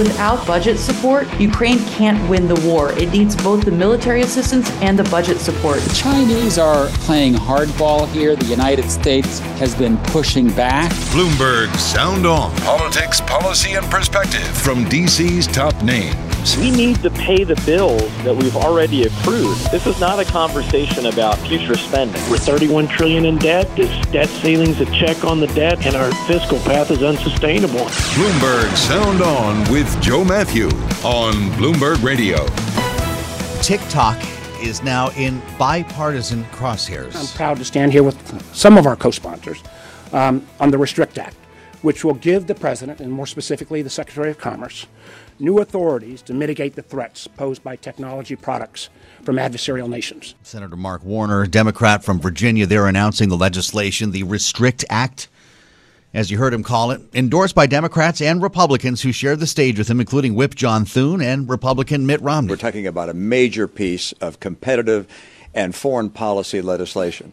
Without budget support, Ukraine can't win the war. It needs both the military assistance and the budget support. The Chinese are playing hardball here. The United States has been pushing back. Bloomberg Sound On. Politics, policy, and perspective from DC's top names. We need to pay the bills that we've already accrued. This is not a conversation about future spending. We're 31 trillion in debt. This debt ceiling's a check on the debt, and our fiscal path is unsustainable. Bloomberg Sound On with Joe Matthew on Bloomberg Radio. TikTok is now in bipartisan crosshairs. I'm proud to stand here with some of our co sponsors um, on the Restrict Act, which will give the President, and more specifically the Secretary of Commerce, new authorities to mitigate the threats posed by technology products from adversarial nations. Senator Mark Warner, Democrat from Virginia, they're announcing the legislation, the Restrict Act as you heard him call it, endorsed by Democrats and Republicans who shared the stage with him, including Whip John Thune and Republican Mitt Romney. We're talking about a major piece of competitive and foreign policy legislation.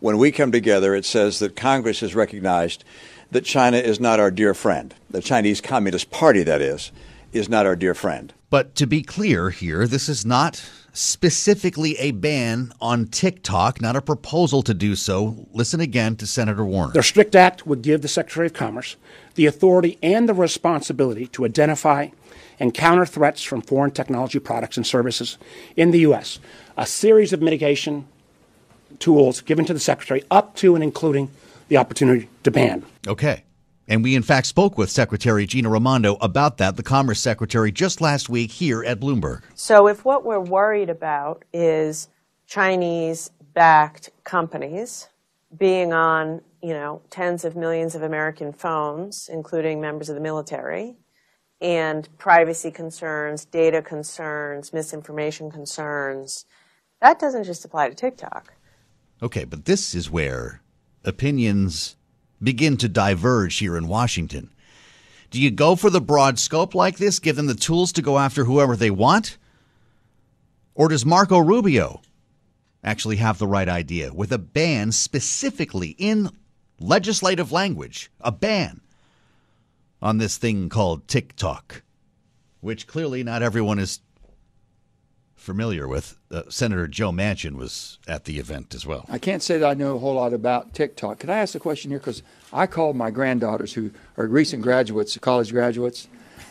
When we come together, it says that Congress has recognized that China is not our dear friend. The Chinese Communist Party, that is, is not our dear friend. But to be clear here, this is not specifically a ban on TikTok, not a proposal to do so. Listen again to Senator Warner. The strict Act would give the Secretary of Commerce the authority and the responsibility to identify and counter threats from foreign technology products and services in the U.S. A series of mitigation tools given to the Secretary up to and including the opportunity to ban. Okay. And we, in fact, spoke with Secretary Gina Raimondo about that, the Commerce Secretary, just last week here at Bloomberg. So, if what we're worried about is Chinese backed companies being on, you know, tens of millions of American phones, including members of the military, and privacy concerns, data concerns, misinformation concerns, that doesn't just apply to TikTok. Okay, but this is where opinions begin to diverge here in Washington. Do you go for the broad scope like this, give them the tools to go after whoever they want? Or does Marco Rubio actually have the right idea with a ban specifically in legislative language, a ban on this thing called TikTok, which clearly not everyone is familiar with. Uh, Senator Joe Manchin was at the event as well. I can't say that I know a whole lot about TikTok. Can I ask a question here? Because I called my granddaughters, who are recent graduates, college graduates.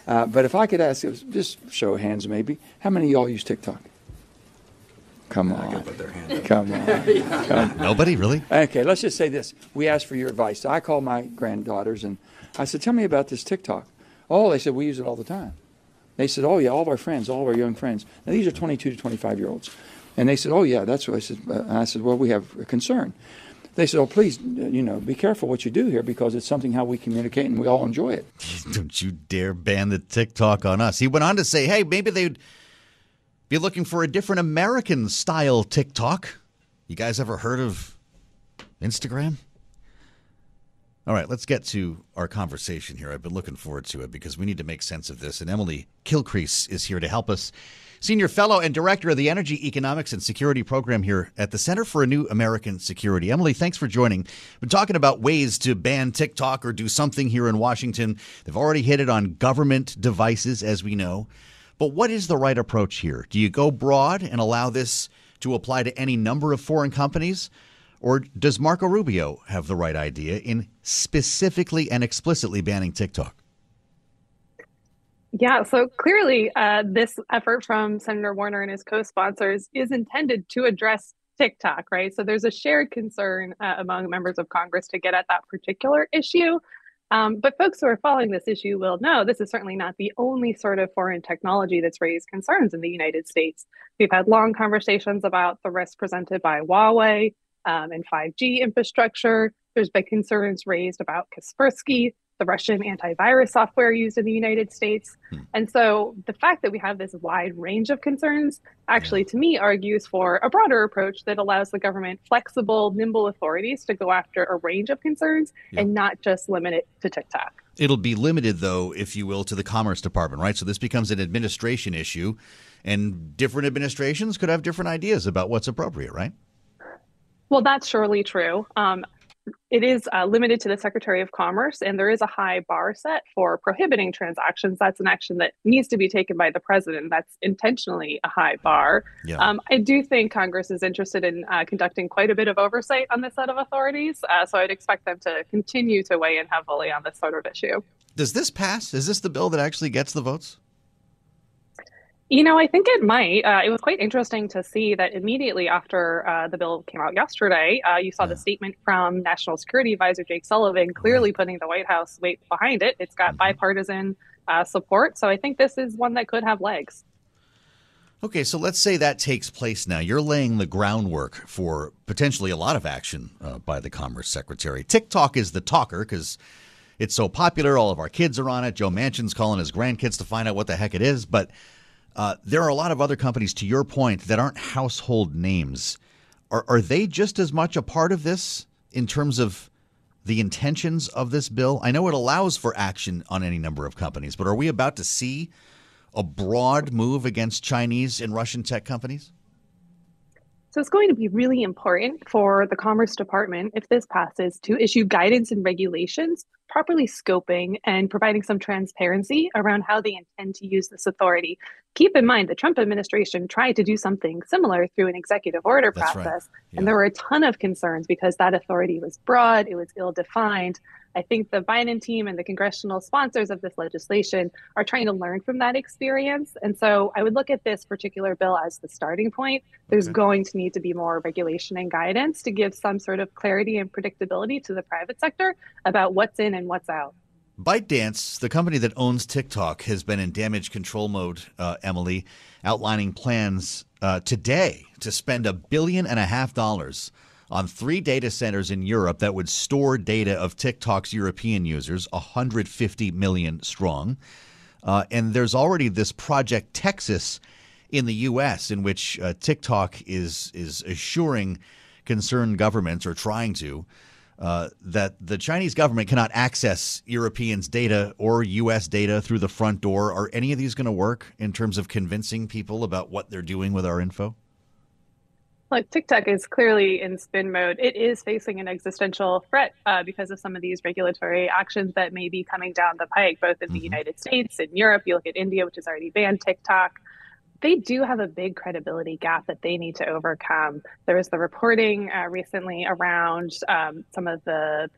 Uh, but if I could ask, just show of hands maybe, how many of y'all use TikTok? Come on. Come on. Come. Nobody, really? Okay, let's just say this. We asked for your advice. I called my granddaughters and I said, Tell me about this TikTok. Oh, they said, We use it all the time. They said, "Oh yeah, all of our friends, all of our young friends." Now these are 22 to 25 year olds, and they said, "Oh yeah, that's what I said." Uh, I said, "Well, we have a concern." They said, "Oh, please, uh, you know, be careful what you do here because it's something how we communicate and we all enjoy it." Don't you dare ban the TikTok on us. He went on to say, "Hey, maybe they'd be looking for a different American style TikTok." You guys ever heard of Instagram? All right, let's get to our conversation here. I've been looking forward to it because we need to make sense of this. And Emily Kilcrease is here to help us. Senior Fellow and Director of the Energy Economics and Security Program here at the Center for a New American Security. Emily, thanks for joining. Been talking about ways to ban TikTok or do something here in Washington. They've already hit it on government devices, as we know. But what is the right approach here? Do you go broad and allow this to apply to any number of foreign companies? Or does Marco Rubio have the right idea in specifically and explicitly banning TikTok? Yeah, so clearly, uh, this effort from Senator Warner and his co sponsors is intended to address TikTok, right? So there's a shared concern uh, among members of Congress to get at that particular issue. Um, but folks who are following this issue will know this is certainly not the only sort of foreign technology that's raised concerns in the United States. We've had long conversations about the risks presented by Huawei um, and 5G infrastructure. There's been concerns raised about Kaspersky, the Russian antivirus software used in the United States. Hmm. And so the fact that we have this wide range of concerns actually, to me, argues for a broader approach that allows the government flexible, nimble authorities to go after a range of concerns yeah. and not just limit it to TikTok. It'll be limited, though, if you will, to the Commerce Department, right? So this becomes an administration issue, and different administrations could have different ideas about what's appropriate, right? Well, that's surely true. Um, it is uh, limited to the Secretary of Commerce, and there is a high bar set for prohibiting transactions. That's an action that needs to be taken by the president. That's intentionally a high bar. Yeah. Um, I do think Congress is interested in uh, conducting quite a bit of oversight on this set of authorities, uh, so I'd expect them to continue to weigh in heavily on this sort of issue. Does this pass? Is this the bill that actually gets the votes? You know, I think it might. Uh, it was quite interesting to see that immediately after uh, the bill came out yesterday, uh, you saw yeah. the statement from National Security Advisor Jake Sullivan clearly putting the White House weight behind it. It's got mm-hmm. bipartisan uh, support. So I think this is one that could have legs. Okay, so let's say that takes place now. You're laying the groundwork for potentially a lot of action uh, by the Commerce Secretary. TikTok is the talker because it's so popular. All of our kids are on it. Joe Manchin's calling his grandkids to find out what the heck it is. But uh, there are a lot of other companies, to your point, that aren't household names. Are, are they just as much a part of this in terms of the intentions of this bill? I know it allows for action on any number of companies, but are we about to see a broad move against Chinese and Russian tech companies? So it's going to be really important for the Commerce Department, if this passes, to issue guidance and regulations, properly scoping and providing some transparency around how they intend to use this authority. Keep in mind, the Trump administration tried to do something similar through an executive order That's process, right. yeah. and there were a ton of concerns because that authority was broad, it was ill defined, I think the Biden team and the congressional sponsors of this legislation are trying to learn from that experience. And so I would look at this particular bill as the starting point. There's going to need to be more regulation and guidance to give some sort of clarity and predictability to the private sector about what's in and what's out. ByteDance, the company that owns TikTok, has been in damage control mode, uh, Emily, outlining plans uh, today to spend a billion and a half dollars on three data centers in Europe that would store data of TikTok's European users, 150 million strong. Uh, and there's already this Project Texas in the U.S. in which uh, TikTok is is assuring concerned governments or trying to uh, that the Chinese government cannot access Europeans' data or U.S. data through the front door. Are any of these going to work in terms of convincing people about what they're doing with our info? Look, TikTok is clearly in spin mode. It is facing an existential threat uh, because of some of these regulatory actions that may be coming down the pike, both in the mm-hmm. United States and Europe. You look at India, which has already banned TikTok they do have a big credibility gap that they need to overcome. There was the reporting uh, recently around um, some of the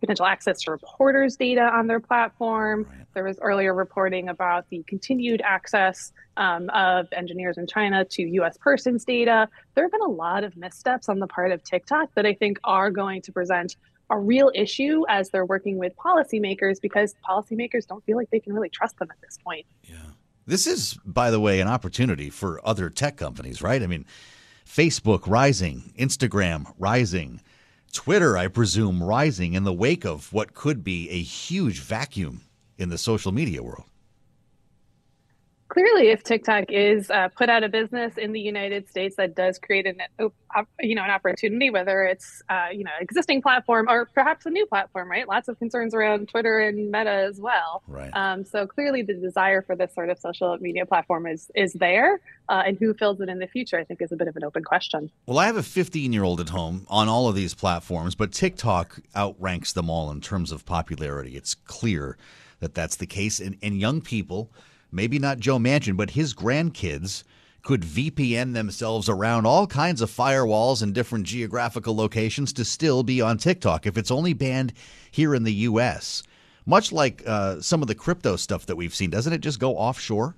potential access to reporters' data on their platform. There was earlier reporting about the continued access um, of engineers in China to US persons' data. There have been a lot of missteps on the part of TikTok that I think are going to present a real issue as they're working with policymakers because policymakers don't feel like they can really trust them at this point. Yeah. This is, by the way, an opportunity for other tech companies, right? I mean, Facebook rising, Instagram rising, Twitter, I presume, rising in the wake of what could be a huge vacuum in the social media world clearly if tiktok is uh, put out of business in the united states that does create an you know an opportunity whether it's uh, you know existing platform or perhaps a new platform right? Lots of concerns around twitter and meta as well. Right. Um, so clearly the desire for this sort of social media platform is is there uh, and who fills it in the future i think is a bit of an open question. Well i have a 15 year old at home on all of these platforms but tiktok outranks them all in terms of popularity. It's clear that that's the case and, and young people maybe not Joe Manchin, but his grandkids could VPN themselves around all kinds of firewalls in different geographical locations to still be on TikTok if it's only banned here in the U.S. Much like uh, some of the crypto stuff that we've seen, doesn't it just go offshore?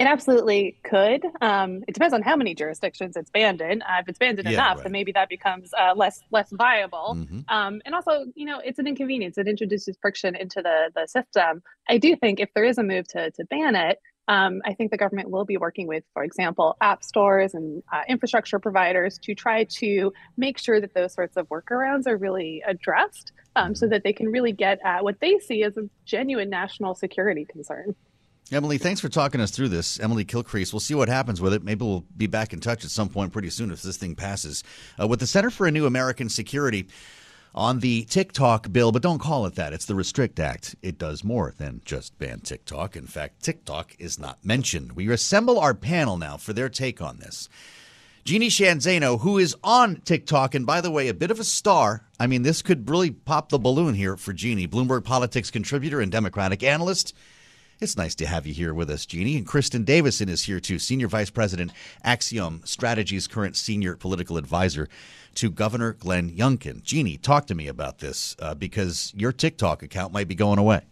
It absolutely could. Um, it depends on how many jurisdictions it's banned in. Uh, if it's banned in Yeah, enough, right. then maybe that becomes uh, less less viable. Mhm. Um, and also, you know, it's an inconvenience. It introduces friction into the the system. I do think if there is a move to to ban it, um, I think the government will be working with, for example, app stores and uh, infrastructure providers to try to make sure that those sorts of workarounds are really addressed, um, so that they can really get at what they see as a genuine national security concern. Emily, thanks for talking us through this. Emily Kilcrease. We'll see what happens with it. Maybe we'll be back in touch at some point pretty soon if this thing passes. Uh, with the Center for a New American Security on the TikTok bill, but don't call it that. It's the Restrict Act. It does more than just ban TikTok. In fact, TikTok is not mentioned. We assemble our panel now for their take on this. Jeannie Sheehan Zaino, who is on TikTok, and by the way, a bit of a star. I mean, this could really pop the balloon here for Jeannie, Bloomberg politics contributor and Democratic analyst. It's nice to have you here with us, Jeannie. And Kristen Davison is here too, Senior Vice President, Axiom Strategies, current Senior Political Advisor to Governor Glenn Youngkin. Jeannie, talk to me about this uh, because your TikTok account might be going away.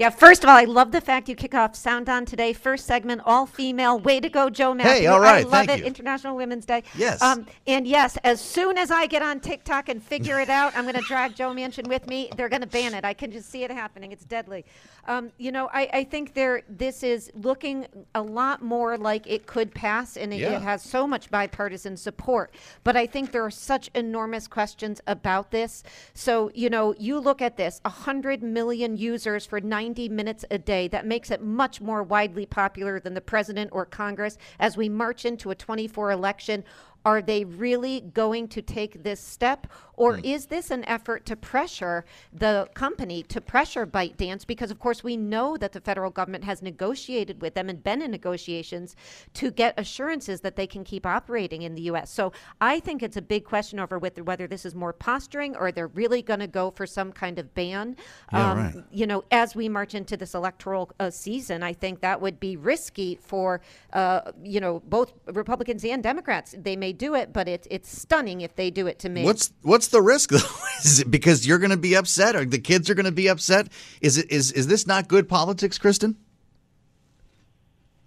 Yeah, first of all, I love the fact you kick off Sound On today. First segment, all female. Way to go, Joe Matthew. all right, I love thank it. you. International Women's Day. Yes. Um, and yes, as soon as I get on TikTok and figure it out, I'm going to drag Joe Manchin with me. They're going to ban it. I can just see it happening. It's deadly. Um, you know, I, I think there. This is looking a lot more like it could pass, and it, Yeah. it has so much bipartisan support. But I think there are such enormous questions about this. So, you know, you look at this 100 million users for 90 minutes a day. That makes it much more widely popular than the president or Congress as we march into a 24 election. Are they really going to take this step? Or is this an effort to pressure the company, to pressure ByteDance? Because, of course, we know that the federal government has negotiated with them and been in negotiations to get assurances that they can keep operating in the U.S. So I think it's a big question over whether, whether this is more posturing or they're really going to go for some kind of ban. Yeah, right. You know, as we march into this electoral uh, season, I think that would be risky for, uh, you know, both Republicans and Democrats. They may do it, but it's it's stunning if they do it to me. What's what's the risk though? is it because you're going to be upset or the kids are going to be upset? Is it is is this not good politics, Kristen?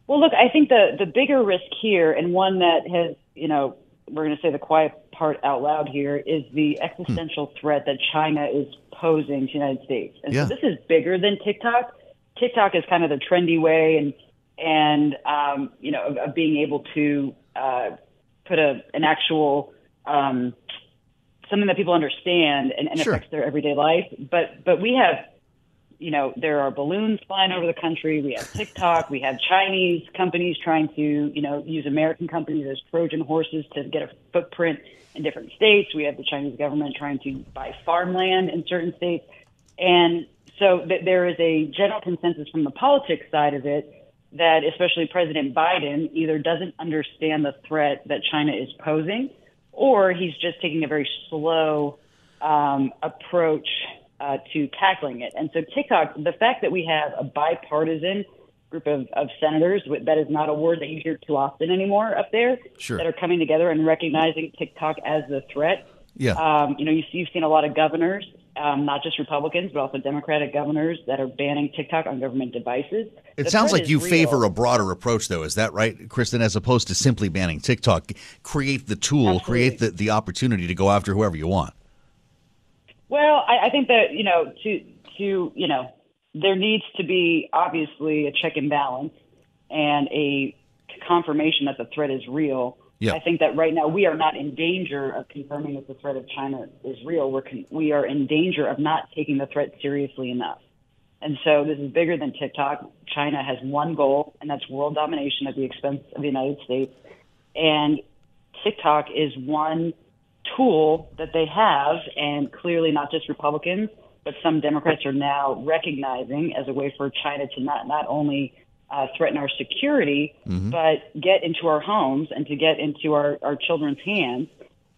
Well, look, I think the the bigger risk here, and one that has, you know, we're going to say the quiet part out loud here, is the existential threat that China is posing to the United States. And Yeah. so this is bigger than TikTok. TikTok is kind of the trendy way, and and um, you know, of, of being able to uh, put a an actual um, something that people understand and, and Sure. affects their everyday life. But but we have you know, there are balloons flying over the country. We have TikTok. we have Chinese companies trying to, you know, use American companies as Trojan horses to get a footprint in different states. We have the Chinese government trying to buy farmland in certain states. And so th- there is a general consensus from the politics side of it that especially President Biden either doesn't understand the threat that China is posing or he's just taking a very slow um, approach uh, to tackling it. And so TikTok, the fact that we have a bipartisan group of, of senators, that is not a word that you hear too often anymore up there, Sure. that are coming together and recognizing TikTok as the threat. Yeah. Um, you know, you see, you've seen a lot of governors, um, not just Republicans, but also Democratic governors that are banning TikTok on government devices. It The sounds like you real. favor a broader approach, though. Is that right, Kristen? As opposed to simply banning TikTok, create the tool, create the, the opportunity to go after whoever you want. Well, I, I think that you know to to you know there needs to be obviously a check and balance and a confirmation that the threat is real. Yeah. I think that right now we are not in danger of confirming that the threat of China is real. We're con- we are in danger of not taking the threat seriously enough. And so this is bigger than TikTok. China has one goal, and that's world domination at the expense of the United States. And TikTok is one tool that they have, and clearly not just Republicans, but some Democrats are now recognizing as a way for China to not not only uh, threaten our security, Mhm. but get into our homes and to get into our, our children's hands.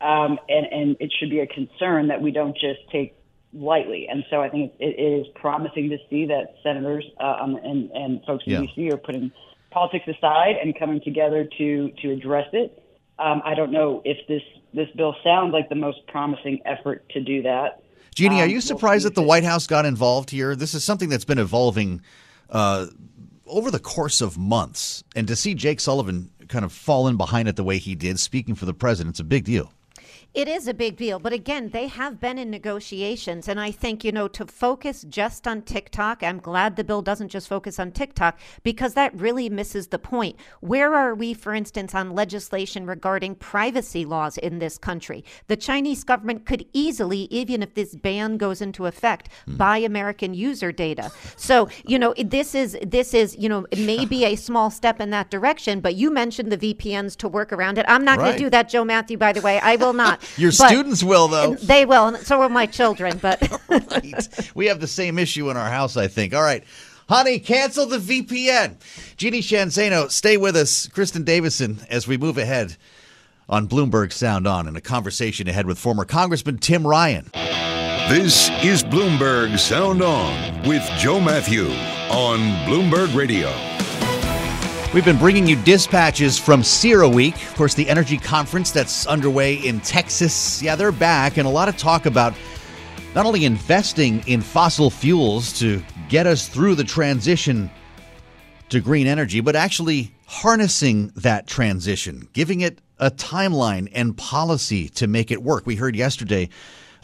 Um, and, and it should be a concern that we don't just take lightly. And so I think it, it is promising to see that senators uh, um, and, and folks in Yeah. D.C. are putting politics aside and coming together to, to address it. Um, I don't know if this, this bill sounds like the most promising effort to do that. Jeannie, are Um, you we'll surprised that the White House got involved here? This is something that's been evolving uh, over the course of months, and to see Jake Sullivan kind of fall in behind it the way he did, speaking for the president, it's a big deal. It is a big deal. But again, they have been in negotiations. And I think, you know, to focus just on TikTok, I'm glad the bill doesn't just focus on TikTok because that really misses the point. Where are we, for instance, on legislation regarding privacy laws in this country? The Chinese government could easily, even if this ban goes into effect, mm. buy American user data. So, you know, this is, this is, you know, maybe a small step in that direction. But you mentioned the VPNs to work around it. I'm not right. going to do that, Joe Matthew, by the way. I will not. Your but students will, though. They will, and so will my children. But right. we have the same issue in our house, I think. All right. Honey, cancel the VPN. Jeannie Sheehan Zaino, stay with us. Kristen Davison, as we move ahead on Bloomberg Sound On in a conversation ahead with former Congressman Tim Ryan. This is Bloomberg Sound On with Joe Matthew on Bloomberg Radio. We've been bringing you dispatches from CERAWeek, of course, the energy conference that's underway in Texas. Yeah, they're back, and a lot of talk about not only investing in fossil fuels to get us through the transition to green energy, but actually harnessing that transition, giving it a timeline and policy to make it work. We heard yesterday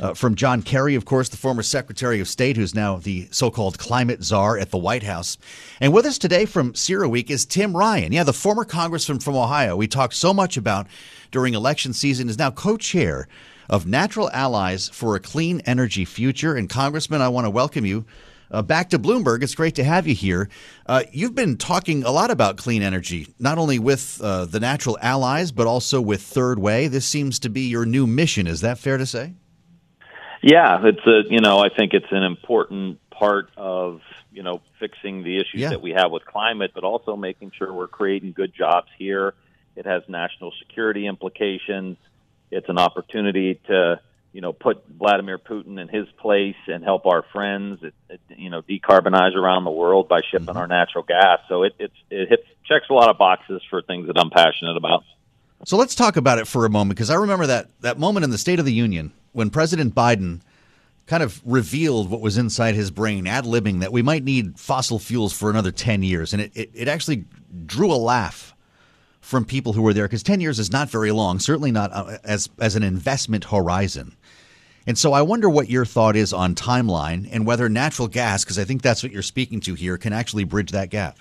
uh, from John Kerry, of course, the former Secretary of State, who's now the so called climate czar at the White House. And with us today from Sierra CERAWeek is Tim Ryan. Yeah, the former congressman from Ohio we talked so much about during election season is now co chair of Natural Allies for a Clean Energy Future. And, Congressman, I want to welcome you. Uh, back to Bloomberg. It's great to have you here. Uh, you've been talking a lot about clean energy, not only with uh, the natural allies, but also with Third Way. This seems to be your new mission. Is that fair to say? Yeah, it's a you know I think it's an important part of you know fixing the issues yeah. that we have with climate, but also making sure we're creating good jobs here. It has national security implications. It's an opportunity to you know put Vladimir Putin in his place and help our friends. It, it, you know decarbonize around the world by shipping mm-hmm. our natural gas. So it it's, it hits checks a lot of boxes for things that I'm passionate about. So let's talk about it for a moment because I remember that that moment in the State of the Union when President Biden kind of revealed what was inside his brain, ad libbing that we might need fossil fuels for another 10 years. And it, it, it actually drew a laugh from people who were there because 10 years is not very long, certainly not uh, as, as an investment horizon. And so I wonder what your thought is on timeline and whether natural gas, because I think that's what you're speaking to here, can actually bridge that gap.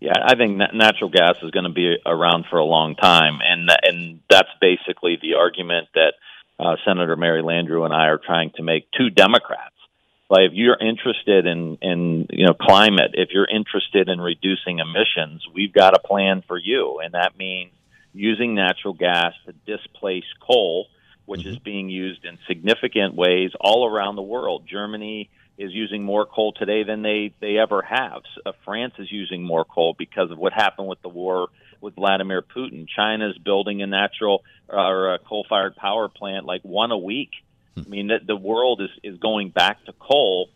Yeah, I think natural gas is going to be around for a long time, and and that's basically the argument that uh, Senator Mary Landrieu and I are trying to make to Democrats. Like if you're interested in in you know climate, if you're interested in reducing emissions, we've got a plan for you, and that means using natural gas to displace coal, which mm-hmm. is being used in significant ways all around the world. Germany is using more coal today than they they ever have. Uh, France is using more coal because of what happened with the war with Vladimir Putin. China is building a natural or a coal-fired power plant like one a week. Hmm. I mean, the, the world is is going back to coal,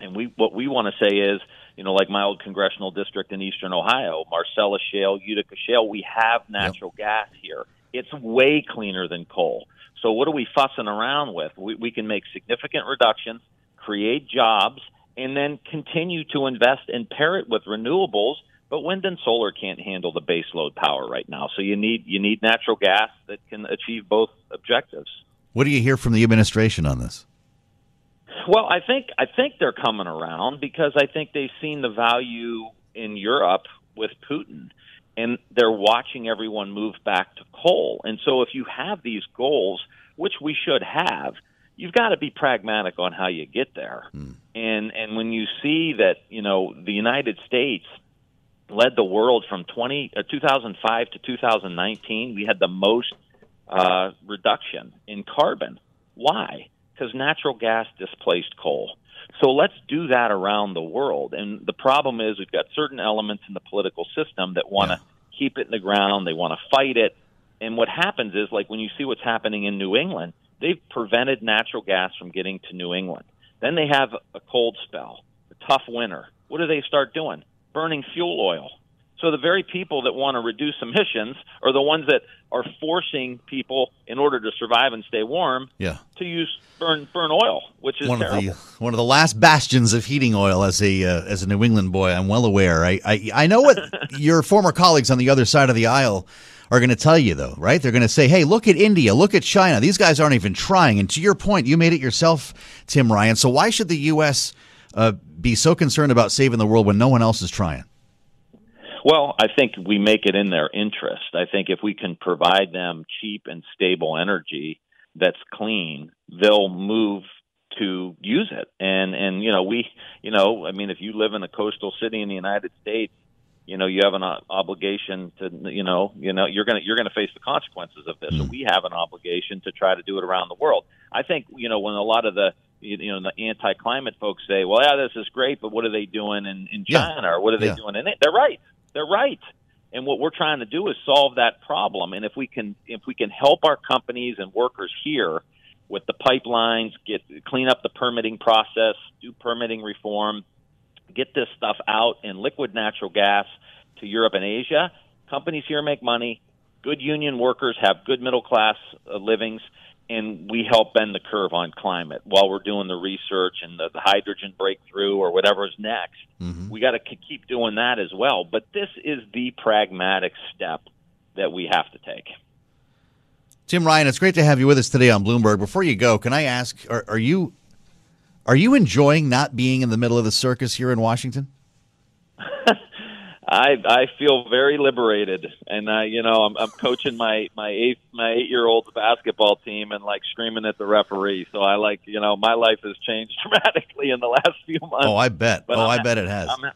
and we what we want to say is, you know, like my old congressional district in eastern Ohio, Marcellus Shale, Utica Shale, we have natural yep. gas here. It's way cleaner than coal. So what are we fussing around with? We, we can make significant reductions, create jobs, and then continue to invest and pair it with renewables but wind and solar can't handle the base load power right now. So you need you need natural gas that can achieve both objectives. What do you hear from the administration on this? Well, I think I think they're coming around because I think they've seen the value in Europe with Putin and they're watching everyone move back to coal. And so if you have these goals, which we should have, you've got to be pragmatic on how you get there. Mm. And and when you see that, you know, the United States led the world from 20, uh, 2005 to 2019. We had the most uh, reduction in carbon. Why? Because natural gas displaced coal. So let's do that around the world. And the problem is we've got certain elements in the political system that want to yeah. keep it in the ground. They want to fight it. And what happens is, like when you see what's happening in New England, they've prevented natural gas from getting to New England. Then they have a cold spell, a tough winter. What do they start doing? Burning fuel oil. So the very people that want to reduce emissions are the ones that are forcing people, in order to survive and stay warm, Yeah. to use burn burn oil, which is one terrible. of the one of the last bastions of heating oil as a uh, as a New England boy. I'm well aware. I I, I know what your former colleagues on the other side of the aisle are going to tell you though, right? They're going to say, "Hey, look at India, look at China. These guys aren't even trying." And to your point, you made it yourself, Tim Ryan. So why should the U.S. Uh, be so concerned about saving the world when no one else is trying? Well, I think we make it in their interest. I think if we can provide them cheap and stable energy that's clean, they'll move to use it. And and you know, we you know, I mean if you live in a coastal city in the United States, you know, you have an obligation to you know, you know, you're going to you're going to face the consequences of this. So we have an obligation to try to do it around the world. I think, you know, when a lot of the you know the anti-climate folks say, "Well, yeah, this is great, but what are they doing in in Yeah. China or what are they Yeah. doing in it?" They're right. They're right. And what we're trying to do is solve that problem. And if we can, if we can help our companies and workers here with the pipelines, get clean up the permitting process, do permitting reform, get this stuff out in liquid natural gas to Europe and Asia. Companies here make money. Good union workers have good middle class uh, livings, and we help bend the curve on climate while we're doing the research and the, the hydrogen breakthrough or whatever's next. Mm-hmm. We got to keep doing that as well. But this is the pragmatic step that we have to take. Tim Ryan, it's great to have you with us today on Bloomberg. Before you go, can I ask, are, are you are you enjoying not being in the middle of the circus here in Washington? I I feel very liberated, and uh, you know I'm, I'm coaching my my eight my eight year old's basketball team and like screaming at the referee. So I like you know my life has changed dramatically in the last few months. Oh, I bet. But oh, I'm I bet it has. I'm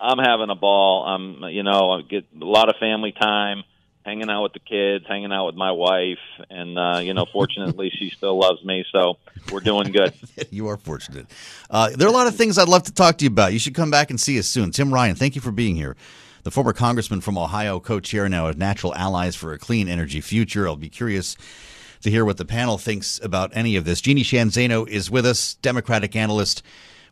I'm having a ball. I'm you know I get a lot of family time, hanging out with the kids, hanging out with my wife, and uh, you know fortunately she still loves me, so we're doing good. you are fortunate. Uh, there are a lot of things I'd love to talk to you about. You should come back and see us soon. Tim Ryan, thank you for being here. The former congressman from Ohio, co-chair now of Natural Allies for a Clean Energy Future. I'll be curious to hear what the panel thinks about any of this. Jeannie Sheehan Zaino is with us, Democratic analyst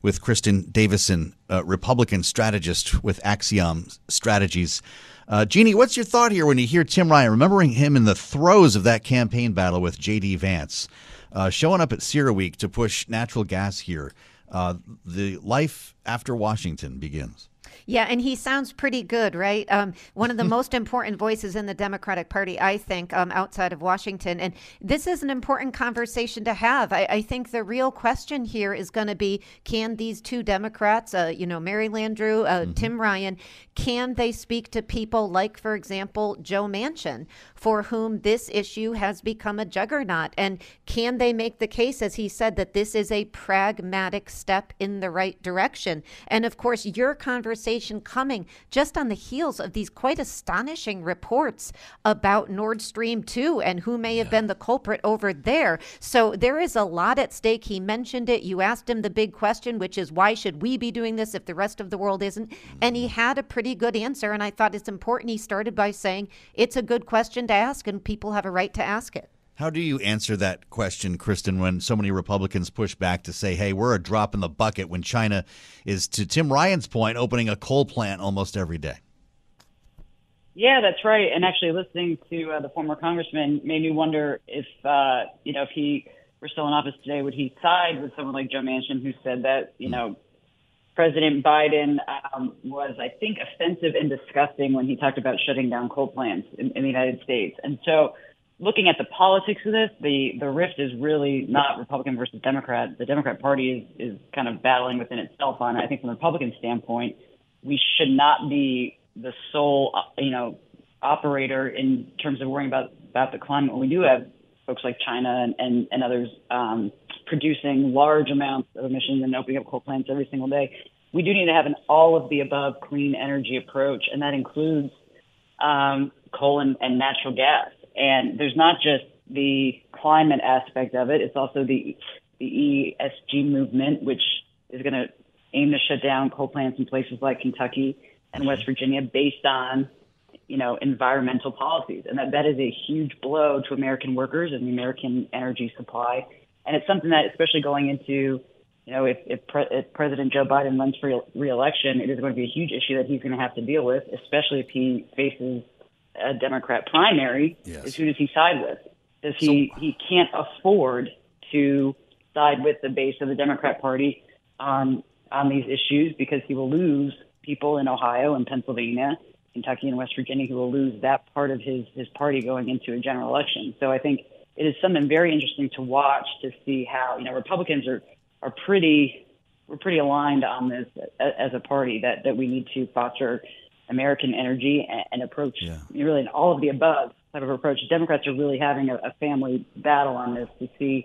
with Kristen Davison, uh, Republican strategist with Axiom Strategies. Uh, Jeannie, what's your thought here when you hear Tim Ryan, remembering him in the throes of that campaign battle with J.D. Vance, uh, showing up at Sierra CERAWeek to push natural gas here? Uh, the life after Washington begins. Yeah, and he sounds pretty good, right? Um, one of the most important voices in the Democratic Party, I think, um, outside of Washington. And this is an important conversation to have. I, I think the real question here is going to be can these two Democrats, uh, you know, Mary Landrieu, uh, Tim Ryan, can they speak to people like, for example, Joe Manchin, for whom this issue has become a juggernaut? And can they make the case, as he said, that this is a pragmatic step in the right direction? And of course, your conversation coming just on the heels of these quite astonishing reports about Nord Stream 2 and who may have been the culprit over there. So there is a lot at stake. He mentioned it. You asked him the big question, which is why should we be doing this if the rest of the world isn't? And he mm-hmm. had a pretty good answer. And I thought it's important. He started by saying it's a good question to ask, and people have a right to ask it. How do you answer that question, Kristen, when so many Republicans push back to say, hey, we're a drop in the bucket when China is, to Tim Ryan's point, opening a coal plant almost every day? Yeah, that's right. And actually, listening to uh, the former congressman made me wonder if, uh, you know, if he were still in office today, would he side with someone like Joe Manchin, who said that, you know, President Biden um, was, I think, offensive and disgusting when he talked about shutting down coal plants in, in the United States. And so, looking at the politics of this, the the rift is really not Republican versus Democrat. The Democrat Party is is kind of battling within itself on it. I think from a Republican standpoint, we should not be the sole, uh, you know, operator in terms of worrying about about the climate. When we do have folks like China and and, and others um, producing large amounts of emissions and opening up coal plants every single day, we do need to have an all of the above clean energy approach, and that includes um, coal and, and natural gas. And there's not just the climate aspect of it; it's also the the ESG movement, which is going to aim to shut down coal plants in places like Kentucky and West Virginia based on you know environmental policies, and that that is a huge blow to American workers and the American energy supply. And it's something that, especially going into you know, if, if, pre- if President Joe Biden runs for re-election, it is going to be a huge issue that he's going to have to deal with, especially if he faces a Democrat primary. Yes. Who does he side with? Does he so, he can't afford to side with the base of the Democrat Party on on these issues because he will lose people in Ohio and Pennsylvania, Kentucky and West Virginia. He will lose that part of his his party going into a general election. So I think it is something very interesting to watch to see how you know Republicans are are pretty we're pretty aligned on this as a party that that we need to foster American energy and, and approach yeah. really in all of the above type of approach. Democrats are really having a, a family battle on this to see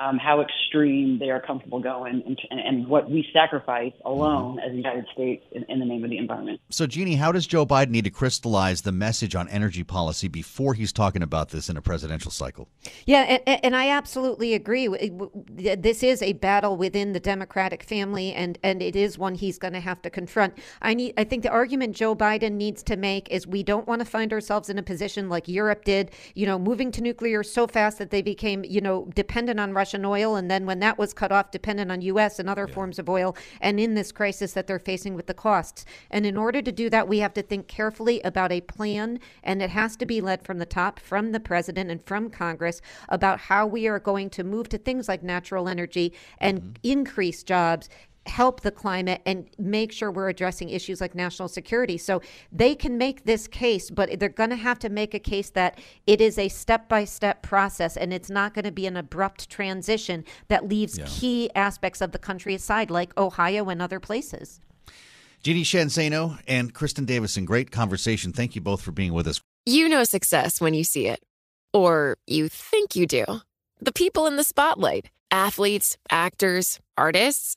um, how extreme they are comfortable going and, and, and what we sacrifice alone as the United States in, in, the name of the environment. So, Jeannie, how does Joe Biden need to crystallize the message on energy policy before he's talking about this in a presidential cycle? Yeah, and, and I absolutely agree. This is a battle within the Democratic family, and, and it is one he's going to have to confront. I need. I think the argument Joe Biden needs to make is we don't want to find ourselves in a position like Europe did, you know, moving to nuclear so fast that they became, you know, dependent on Russia Russian oil, and then when that was cut off, dependent on U.S. and other yeah. forms of oil, and in this crisis that they're facing with the costs. And in order to do that, we have to think carefully about a plan, and it has to be led from the top, from the president and from Congress, about how we are going to move to things like natural energy and mm-hmm. increase jobs, help the climate and make sure we're addressing issues like national security. So they can make this case, but they're going to have to make a case that it is a step by step process and it's not going to be an abrupt transition that leaves yeah. key aspects of the country aside, like Ohio and other places. Jeannie Sheehan Zaino and Kristen Davison, great conversation. Thank you both for being with us. You know success when you see it, or you think you do. The people in the spotlight athletes, actors, artists.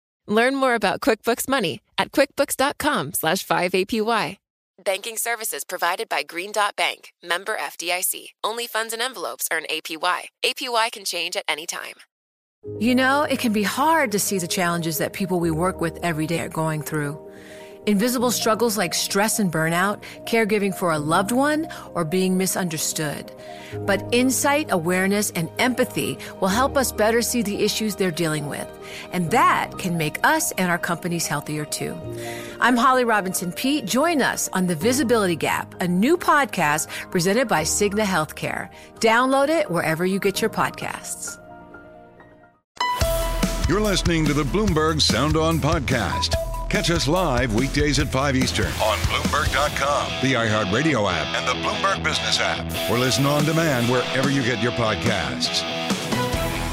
Learn more about QuickBooks Money at quickbooks.com slash 5APY. Banking services provided by Green Dot Bank, member FDIC. Only funds and envelopes earn APY. APY can change at any time. You know, it can be hard to see the challenges that people we work with every day are going through. Invisible struggles like stress and burnout, caregiving for a loved one, or being misunderstood. But insight, awareness, and empathy will help us better see the issues they're dealing with. And that can make us and our companies healthier too. I'm Holly Robinson Peete. Join us on The Visibility Gap, a new podcast presented by Cigna Healthcare. Download it wherever you get your podcasts. You're listening to the Bloomberg Sound On Podcast. Catch us live weekdays at 5 Eastern on Bloomberg.com, the iHeartRadio app, and the Bloomberg Business app, or listen on demand wherever you get your podcasts.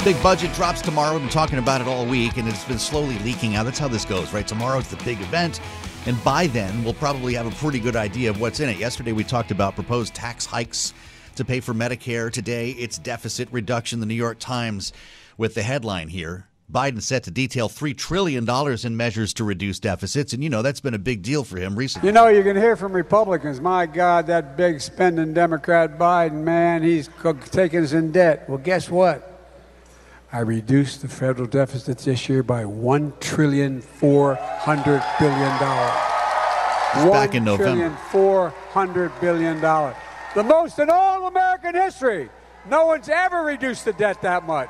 Big budget drops tomorrow. We've been talking about it all week, and it's been slowly leaking out. That's how this goes, right? Tomorrow's the big event, and by then, we'll probably have a pretty good idea of what's in it. Yesterday, we talked about proposed tax hikes to pay for Medicare. Today, it's deficit reduction. The New York Times with the headline here Biden set to detail $3 trillion in measures to reduce deficits. And, you know, that's been a big deal for him recently. You know, you can hear from Republicans, my God, that big spending Democrat Biden, man, he's taking us in debt. Well, guess what? I reduced the federal deficit this year by $1 trillion $400 billion. Back in November. $400 billion. The most in all American history. No one's ever reduced the debt that much.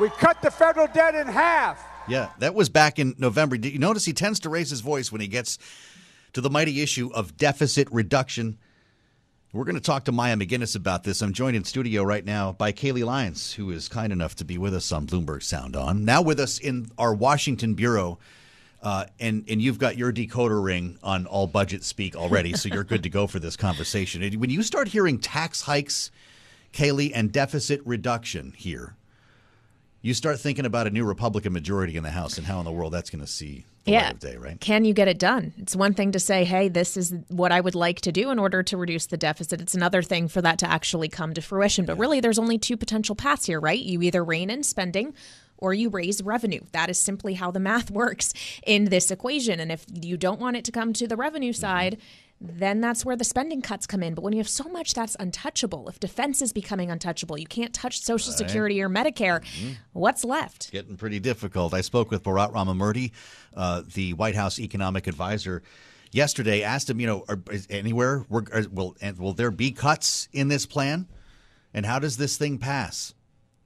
We cut the federal debt in half. Yeah, that was back in November. Did you notice he tends to raise his voice when he gets to the mighty issue of deficit reduction? We're going to talk to Maya MacGuineas about this. I'm joined in studio right now by Kailey Leinz, who is kind enough to be with us on Bloomberg Sound On. Now with us in our Washington bureau, uh, and and you've got your decoder ring on all budget speak already, so you're good to go for this conversation. When you start hearing tax hikes, Kailey, and deficit reduction here, you start thinking about a new Republican majority in the House and how in the world that's going to see the yeah. light of day, right? Can you get it done? It's one thing to say, hey, this is what I would like to do in order to reduce the deficit. It's another thing for that to actually come to fruition. But yeah. really, there's only two potential paths here, right? You either rein in spending or you raise revenue. That is simply how the math works in this equation. And if you don't want it to come to the revenue mm-hmm. side, then that's where the spending cuts come in. But when you have so much that's untouchable, if defense is becoming untouchable, you can't touch Social Right. Security or Medicare, Mm-hmm. what's left? Getting pretty difficult. I spoke with Bharat Ramamurti, uh, the White House economic advisor, yesterday. Asked him, you know, are, is anywhere we're, are, will and will there be cuts in this plan, and how does this thing pass?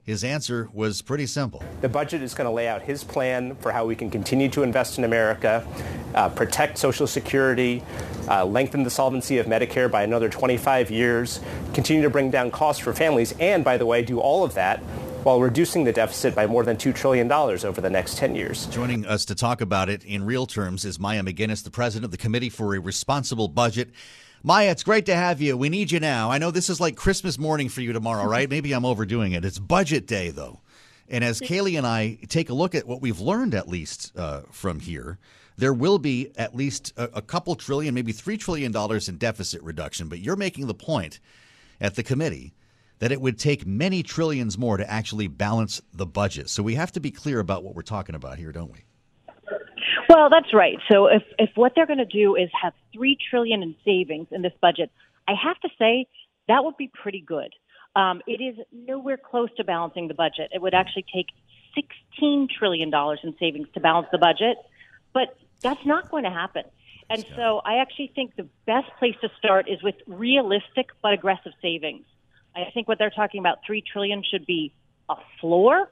His answer was pretty simple. The budget is going to lay out his plan for how we can continue to invest in America, uh, protect Social Security, uh, lengthen the solvency of Medicare by another 25 years, continue to bring down costs for families, and, by the way, do all of that while reducing the deficit by more than $2 trillion over the next 10 years. Joining us to talk about it in real terms is Maya MacGuineas, the president of the Committee for a Responsible Budget. Maya, it's great to have you. We need you now. I know this is like Christmas morning for you tomorrow, right? Maybe I'm overdoing it. It's budget day, though. And as Kailey and I take a look at what we've learned, at least uh, from here, there will be at least a, a couple trillion, maybe $3 trillion in deficit reduction. But you're making the point at the committee that it would take many trillions more to actually balance the budget. So we have to be clear about what we're talking about here, don't we? Well, that's right. So if if what they're going to do is have three trillion in savings in this budget, I have to say that would be pretty good. Um, it is nowhere close to balancing the budget. It would actually take sixteen trillion dollars in savings to balance the budget, but that's not going to happen. And so I actually think the best place to start is with realistic but aggressive savings. I think what they're talking about, three trillion, should be a floor.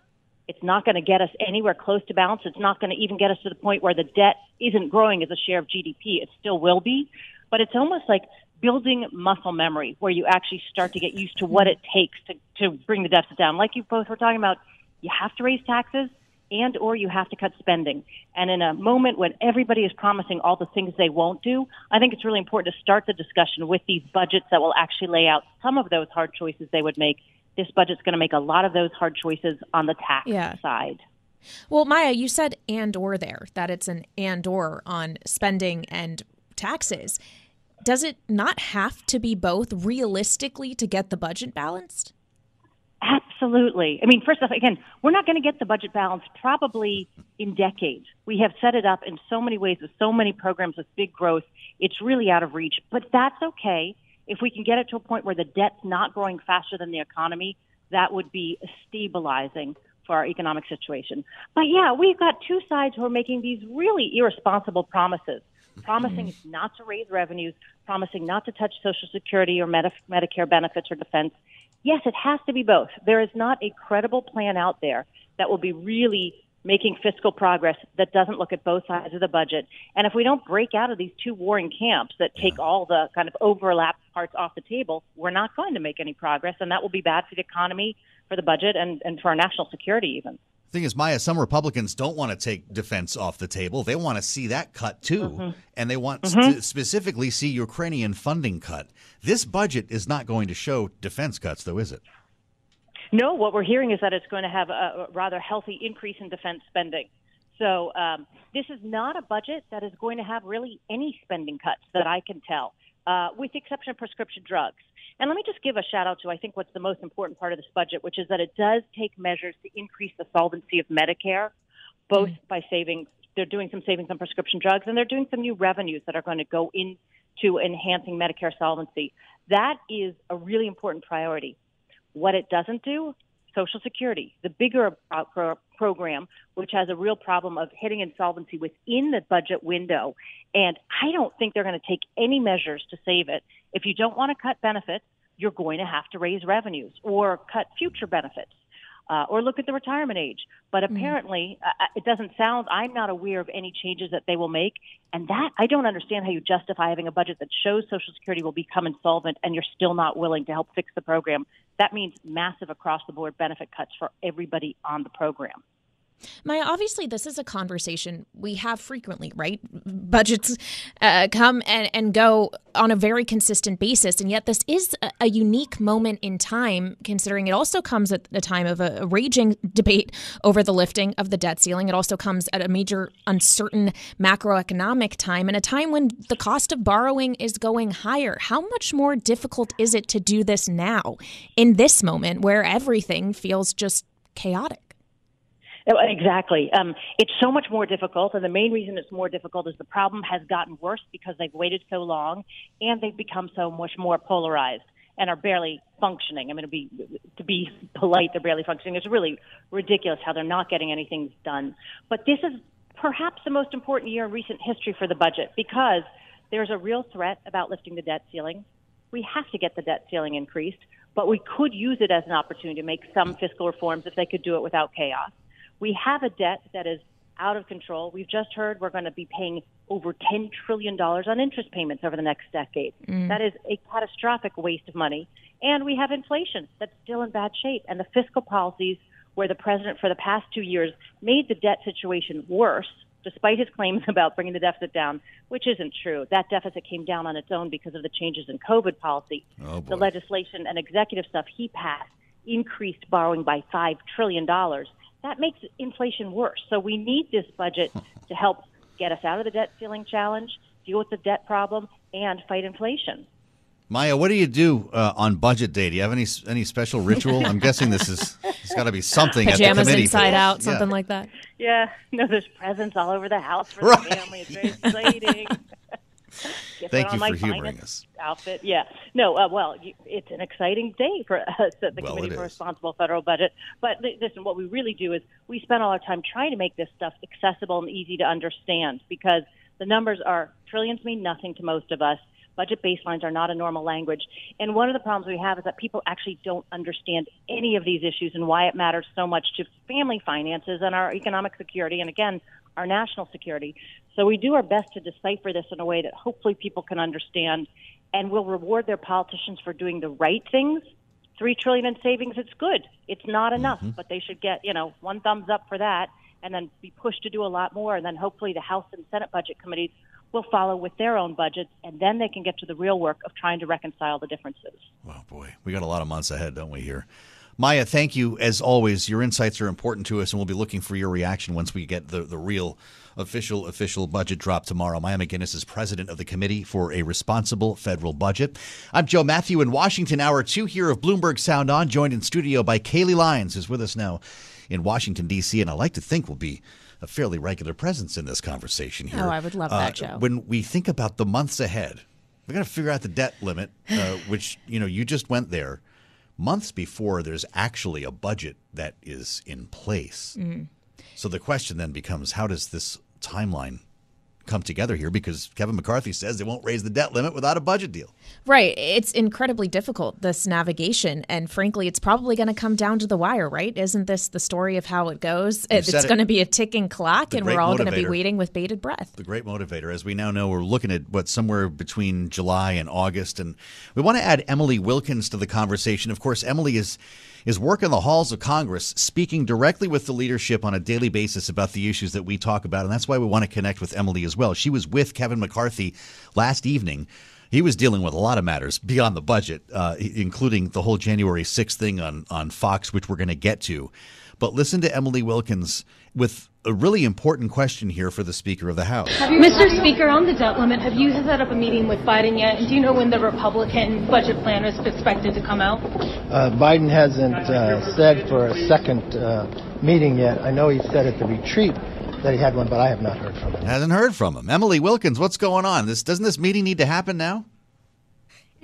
It's not going to get us anywhere close to balance. It's not going to even get us to the point where the debt isn't growing as a share of GDP. It still will be, but it's almost like building muscle memory where you actually start to get used to what it takes to, to bring the deficit down. Like you both were talking about, you have to raise taxes and or you have to cut spending. And in a moment when everybody is promising all the things they won't do, I think it's really important to start the discussion with these budgets that will actually lay out some of those hard choices they would make. This budget's going to make a lot of those hard choices on the tax Yeah. side. Well, Maya, you said and or there, that it's an and or on spending and taxes. Does it not have to be both realistically to get the budget balanced? Absolutely. I mean, first off, again, we're not going to get the budget balanced probably in decades. We have set it up in so many ways with so many programs with big growth. It's really out of reach, but that's okay. If we can get it to a point where the debt's not growing faster than the economy, that would be stabilizing for our economic situation. But yeah, we've got two sides who are making these really irresponsible promises. Promising mm. not to raise revenues, promising not to touch Social Security or Medi- Medicare benefits or defense. Yes, it has to be both. There is not a credible plan out there that will be really making fiscal progress that doesn't look at both sides of the budget. And if we don't break out of these two warring camps that take all the kind of overlap parts off the table, we're not going to make any progress. And that will be bad for the economy, for the budget, and, and for our national security, even. The thing is, Maya, some Republicans don't want to take defense off the table. They want to see that cut too, Mm-hmm. and they want Mhm. to specifically see Ukrainian funding cut. This budget is not going to show defense cuts, though, is it? No, what we're hearing is that it's going to have a rather healthy increase in defense spending. So um, this is not a budget that is going to have really any spending cuts that I can tell, uh, with the exception of prescription drugs. And let me just give a shout out to I think what's the most important part of this budget, which is that it does take measures to increase the solvency of Medicare, both by saving. They're doing some savings on prescription drugs, and they're doing some new revenues that are going to go into enhancing Medicare solvency. That is a really important priority. What it doesn't do, Social Security, the bigger pro- program, which has a real problem of hitting insolvency within the budget window. And I don't think they're going to take any measures to save it. If you don't want to cut benefits, you're going to have to raise revenues or cut future benefits. Uh, or look at the retirement age. But apparently, uh, it doesn't sound, I'm not aware of any changes that they will make. And that, I don't understand how you justify having a budget that shows Social Security will become insolvent and you're still not willing to help fix the program. That means massive across the board benefit cuts for everybody on the program. Maya, obviously, this is a conversation we have frequently, right? Budgets uh, come and, and go on a very consistent basis. And yet, this is a, a unique moment in time, considering it also comes at the time of a, a raging debate over the lifting of the debt ceiling. It also comes at a major uncertain macroeconomic time and a time when the cost of borrowing is going higher. How much more difficult is it to do this now, in this moment where everything feels just chaotic? Exactly. Um, it's so much more difficult, and the main reason it's more difficult is the problem has gotten worse because they've waited so long, and they've become so much more polarized and are barely functioning. I mean, to be to be polite, they're barely functioning. It's really ridiculous how they're not getting anything done. But this is perhaps the most important year in recent history for the budget because there's a real threat about lifting the debt ceiling. We have to get the debt ceiling increased, but we could use it as an opportunity to make some fiscal reforms if they could do it without chaos. We have a debt that is out of control. We've just heard we're going to be paying over $10 trillion on interest payments over the next decade. Mm. That is a catastrophic waste of money. And we have inflation that's still in bad shape. And the fiscal policies where the president for the past two years made the debt situation worse, despite his claims about bringing the deficit down, which isn't true. That deficit came down on its own because of the changes in COVID policy. Oh, the legislation and executive stuff he passed increased borrowing by $5 trillion. That makes inflation worse. So we need this budget to help get us out of the debt ceiling challenge, deal with the debt problem, and fight inflation. Maya, what do you do uh, on budget day? Do you have any any special ritual? I'm guessing this is it's got to be something. at the Pajamas committee inside for- out, Yeah. something like that. Yeah, no, there's presents all over the house for Right. the family. It's very exciting. Thank you for humoring us. Outfit, yeah. No, uh, well, you, it's an exciting day for us at the Well, Committee for is. Responsible Federal Budget. But li- listen, what we really do is we spend all our time trying to make this stuff accessible and easy to understand because the numbers are trillions mean nothing to most of us. Budget baselines are not a normal language. And one of the problems we have is that people actually don't understand any of these issues and why it matters so much to family finances and our economic security and, again, our national security. So we do our best to decipher this in a way that hopefully people can understand and will reward their politicians for doing the right things. Three trillion in savings, it's good. It's not enough, mm-hmm. but they should get, you know, one thumbs up for that and then be pushed to do a lot more. And then hopefully the House and Senate budget committees will follow with their own budgets and then they can get to the real work of trying to reconcile the differences. Well, boy, we got a lot of months ahead, don't we? Here, Maya. Thank you as always. Your insights are important to us, and we'll be looking for your reaction once we get the the real official official budget drop tomorrow. Maya MacGuineas is president of the Committee for a Responsible Federal Budget. I'm Joe Matthew in Washington. Hour two here of Bloomberg Sound On, joined in studio by Kailey Leinz, who's with us now in Washington D.C. And I like to think will be a fairly regular presence in this conversation here. Oh, I would love Uh, that, Joe. When we think about the months ahead, we got to figure out the debt limit, uh, which you know you just went there months before there's actually a budget that is in place. Mm. So the question then becomes, how does this timeline come together here? Because Kevin McCarthy says they won't raise the debt limit without a budget deal. Right. It's incredibly difficult, this navigation. And frankly, it's probably going to come down to the wire, right? Isn't this the story of how it goes? You It's said it. going to be a ticking clock, The and we're all going to be waiting with bated breath. The great motivator. As we now know, we're looking at what somewhere between July and August, and we want to add Emily Wilkins to the conversation. Of course, Emily is is working in the halls of Congress, speaking directly with the leadership on a daily basis about the issues that we talk about, and that's why we want to connect with Emily as well. She was with Kevin McCarthy last evening. He was dealing with a lot of matters beyond the budget, uh, including the whole January 6th thing on, on Fox, which we're going to get to. But listen to Emily Wilkins with a really important question here for the Speaker of the House. Mr. Speaker, on the debt limit, have you set up a meeting with Biden yet? And do you know when the Republican budget plan is expected to come out? Uh, Biden hasn't uh, said for a second uh, meeting yet. I know he said at the retreat that he had one, but I have not heard from him. Hasn't heard from him. Emily Wilkins, what's going on? This doesn't this meeting need to happen now?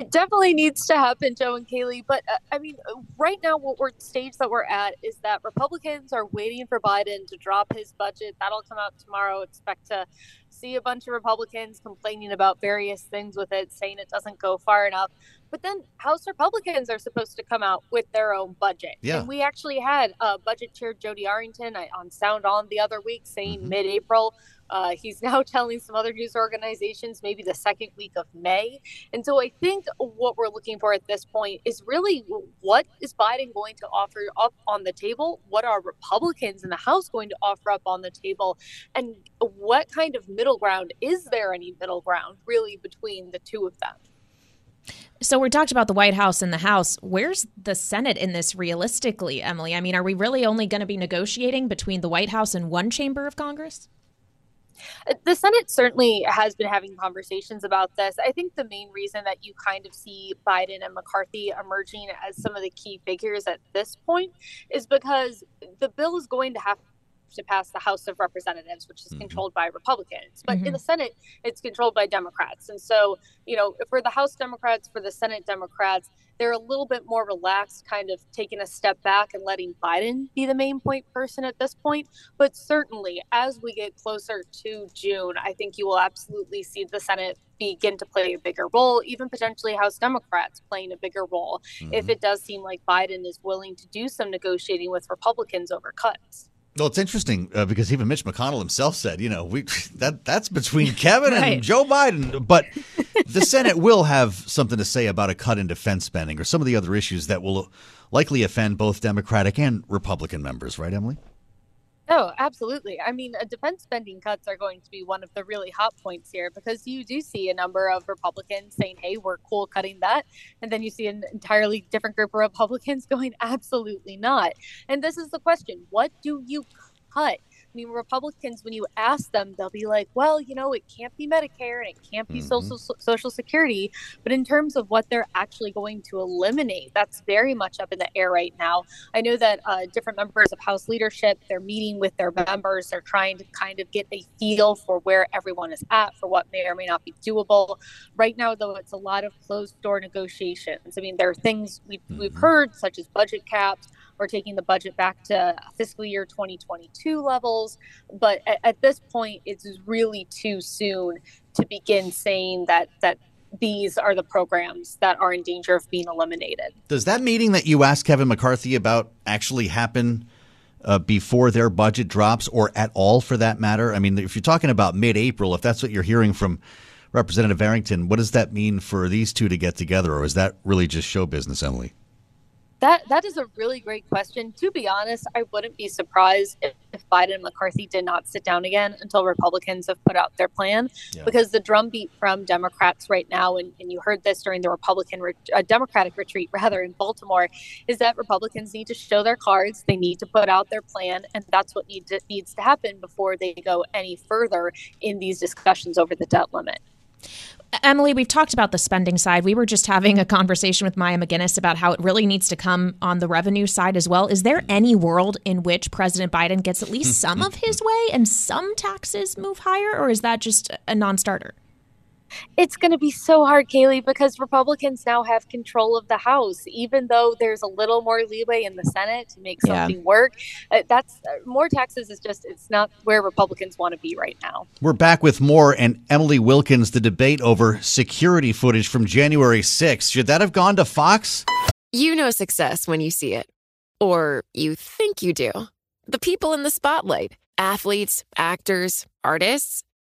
It definitely needs to happen, Joe and Kailey. But uh, I mean, uh, right now, what we're stage that we're at is that Republicans are waiting for Biden to drop his budget. That'll come out tomorrow. Expect to see a bunch of Republicans complaining about various things with it, saying it doesn't go far enough. But then House Republicans are supposed to come out with their own budget. Yeah. And we actually had uh, Budget Chair Jody Arrington on Sound On the other week saying mid April. Uh, he's now telling some other news organizations maybe the second week of May. And so I think what we're looking for at this point is really what is Biden going to offer up on the table? What are Republicans in the House going to offer up on the table? And what kind of middle ground is there any middle ground really between the two of them? So we talked about the White House and the House. Where's the Senate in this realistically, Emily? I mean, are we really only going to be negotiating between the White House and one chamber of Congress? Uh, The Senate certainly has been having conversations about this. I think the main reason that you kind of see Biden and McCarthy emerging as some of the key figures at this point is because the bill is going to have to pass the House of Representatives, which is Mm-hmm. controlled by Republicans. But in Mhm. the Senate, it's controlled by Democrats. And so, you know, for the House Democrats, for the Senate Democrats, they're a little bit more relaxed, kind of taking a step back and letting Biden be the main point person at this point. But certainly, as we get closer to June, I think you will absolutely see the Senate begin to play a bigger role, even potentially House Democrats playing a bigger role, if it does seem like Biden is willing to do some negotiating with Republicans over cuts. Well, it's interesting uh, because even Mitch McConnell himself said, you know, we that that's between Kevin Right. and Joe Biden, but the Senate will have something to say about a cut in defense spending or some of the other issues that will likely offend both Democratic and Republican members, right, Emily? Oh, absolutely. I mean, defense spending cuts are going to be one of the really hot points here because you do see a number of Republicans saying, hey, we're cool cutting that. And then you see an entirely different group of Republicans going, absolutely not. And this is the question what do you cut? I mean, Republicans, when you ask them, they'll be like, well, you know, it can't be Medicare and it can't be social, social Security. But in terms of what they're actually going to eliminate, that's very much up in the air right now. I know that uh, different members of House leadership, they're meeting with their members. They're trying to kind of get a feel for where everyone is at, for what may or may not be doable. Right now, though, it's a lot of closed door negotiations. I mean, there are things we, we've heard, such as budget caps or taking the budget back to fiscal year 2022 levels. But at, at this point, it's really too soon to begin saying that that these are the programs that are in danger of being eliminated. Does that meeting that you asked Kevin McCarthy about actually happen uh, before their budget drops or at all for that matter? I mean, if you're talking about mid April, if that's what you're hearing from Representative Arrington, what does that mean for these two to get together? Or is that really just show business, Emily? That that is a really great question. To be honest, I wouldn't be surprised if, if Biden and McCarthy did not sit down again until Republicans have put out their plan. Yeah. Because the drumbeat from Democrats right now, and, and you heard this during the Republican re- uh, Democratic retreat rather in Baltimore, is that Republicans need to show their cards. They need to put out their plan, and that's what need to, needs to happen before they go any further in these discussions over the debt limit. Emily, we've talked about the spending side. We were just having a conversation with Maya MacGuineas about how it really needs to come on the revenue side as well. Is there any world in which President Biden gets at least some of his way and some taxes move higher, or is that just a non starter? It's going to be so hard, Kailey, because Republicans now have control of the House. Even though there's a little more leeway in the Senate to make Yeah. something work, uh, that's uh, more taxes is just it's not where Republicans want to be right now. We're back with more and Emily Wilkins, the debate over security footage from January 6th. Should that have gone to Fox? You know success when you see it. Or you think you do. The people in the spotlight athletes, actors, artists.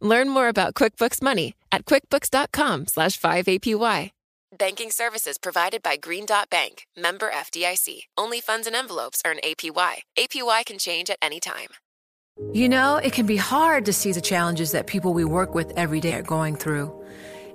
Learn more about QuickBooks Money at quickbooks.com slash 5APY. Banking services provided by Green Dot Bank, member FDIC. Only funds and envelopes earn APY. APY can change at any time. You know, it can be hard to see the challenges that people we work with every day are going through.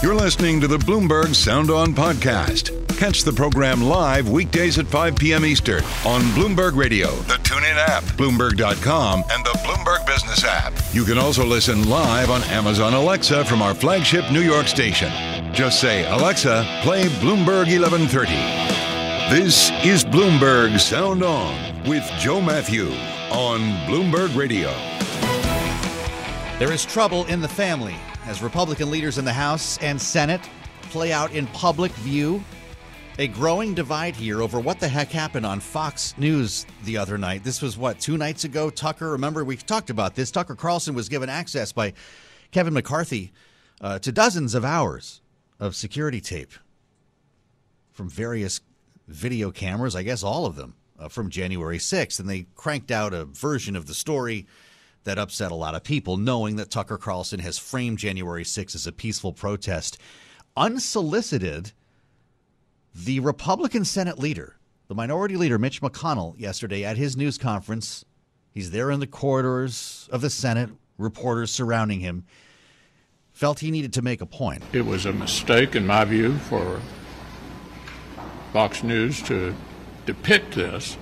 You're listening to the Bloomberg Sound On podcast. Catch the program live weekdays at 5 p.m. Eastern on Bloomberg Radio, the TuneIn app, Bloomberg.com, and the Bloomberg Business app. You can also listen live on Amazon Alexa from our flagship New York station. Just say, Alexa, play Bloomberg 1130. This is Bloomberg Sound On with Joe Matthew on Bloomberg Radio. There is trouble in the family as Republican leaders in the House and Senate play out in public view a growing divide here over what the heck happened on Fox News the other night. This was what, two nights ago? Tucker, remember we talked about this. Tucker Carlson was given access by Kevin McCarthy uh, to dozens of hours of security tape from various video cameras, I guess all of them, uh, from January 6th. And they cranked out a version of the story that upset a lot of people, knowing that Tucker Carlson has framed January 6th as a peaceful protest. Unsolicited, the Republican Senate leader, the minority leader, Mitch McConnell, yesterday at his news conference, he's there in the corridors of the Senate, reporters surrounding him, felt he needed to make a point. It was a mistake, in my view, for Fox News to depict this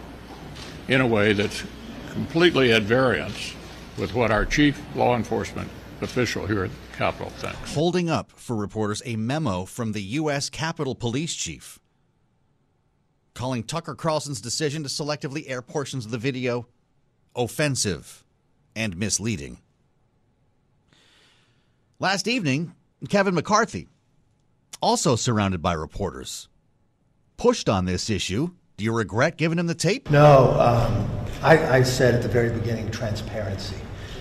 in a way that's completely at variance with what our chief law enforcement official here at the Capitol thinks. Holding up for reporters a memo from the U.S. Capitol Police Chief calling Tucker Carlson's decision to selectively air portions of the video offensive and misleading. Last evening, Kevin McCarthy, also surrounded by reporters, pushed on this issue. Do you regret giving him the tape? No, um, I, I said at the very beginning transparency.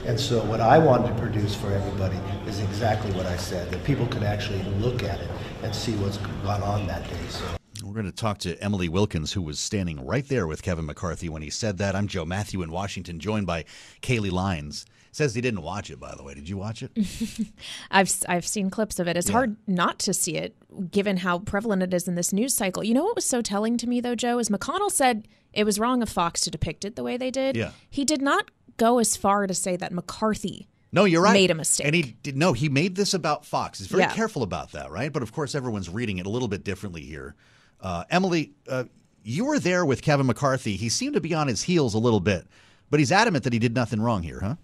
And so what I wanted to produce for everybody is exactly what I said, that people could actually look at it and see what's gone on that day. So. We're going to talk to Emily Wilkins, who was standing right there with Kevin McCarthy when he said that. I'm Joe Matthew in Washington, joined by Kailey Leinz. Says he didn't watch it, by the way. Did you watch it? I've I've seen clips of it. It's yeah. hard not to see it, given how prevalent it is in this news cycle. You know what was so telling to me, though, Joe, is McConnell said it was wrong of Fox to depict it the way they did. Yeah. He did not go as far to say that McCarthy no, you're right. Made a mistake. And he did no, he made this about Fox. He's very yeah. careful about that, right? But of course everyone's reading it a little bit differently here. Uh, Emily, uh, you were there with Kevin McCarthy. He seemed to be on his heels a little bit, but he's adamant that he did nothing wrong here, huh?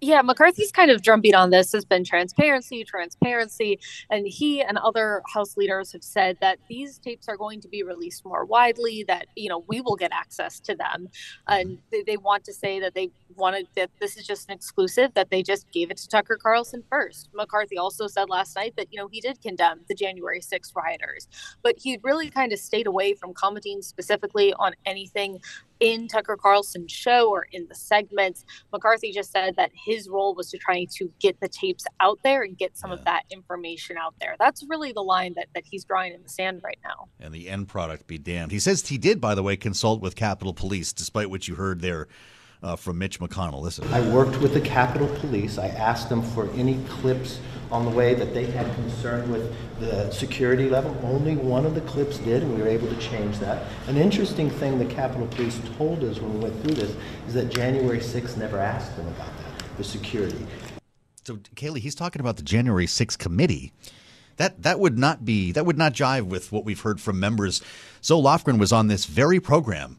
Yeah, McCarthy's kind of drumbeat on this has been transparency, transparency. And he and other House leaders have said that these tapes are going to be released more widely, that, you know, we will get access to them. And they, they want to say that they wanted that this is just an exclusive, that they just gave it to Tucker Carlson first. McCarthy also said last night that, you know, he did condemn the January 6th rioters, but he really kind of stayed away from commenting specifically on anything in Tucker Carlson's show or in the segments. McCarthy just said that his role was to try to get the tapes out there and get some yeah. of that information out there. That's really the line that, that he's drawing in the sand right now. And the end product be damned. He says he did, by the way, consult with Capitol Police, despite what you heard there uh, from Mitch McConnell. Listen. I worked with the Capitol Police. I asked them for any clips on the way that they had concern with the security level. Only one of the clips did, and we were able to change that. An interesting thing the Capitol Police told us when we went through this is that January 6th never asked them about that, the security. So, Kailey, he's talking about the January 6th committee. That that would not be that would not jive with what we've heard from members. Zoe Lofgren was on this very program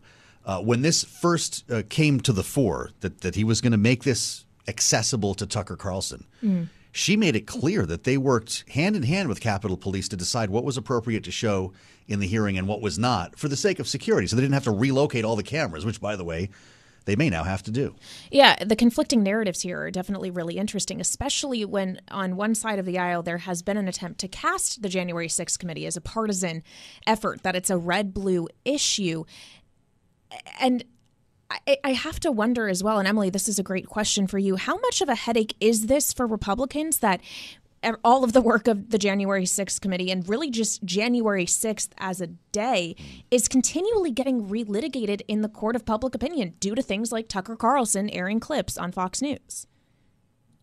uh, when this first uh, came to the fore that that he was going to make this accessible to Tucker Carlson. Mm she made it clear that they worked hand in hand with Capitol Police to decide what was appropriate to show in the hearing and what was not for the sake of security. So they didn't have to relocate all the cameras, which, by the way, they may now have to do. Yeah, the conflicting narratives here are definitely really interesting, especially when on one side of the aisle there has been an attempt to cast the January 6th committee as a partisan effort, that it's a red blue issue. And I, have to wonder as well, and Emily, this is a great question for you. How much of a headache is this for Republicans that all of the work of the January 6th committee and really just January 6th as a day is continually getting relitigated in the court of public opinion due to things like Tucker Carlson airing clips on Fox News?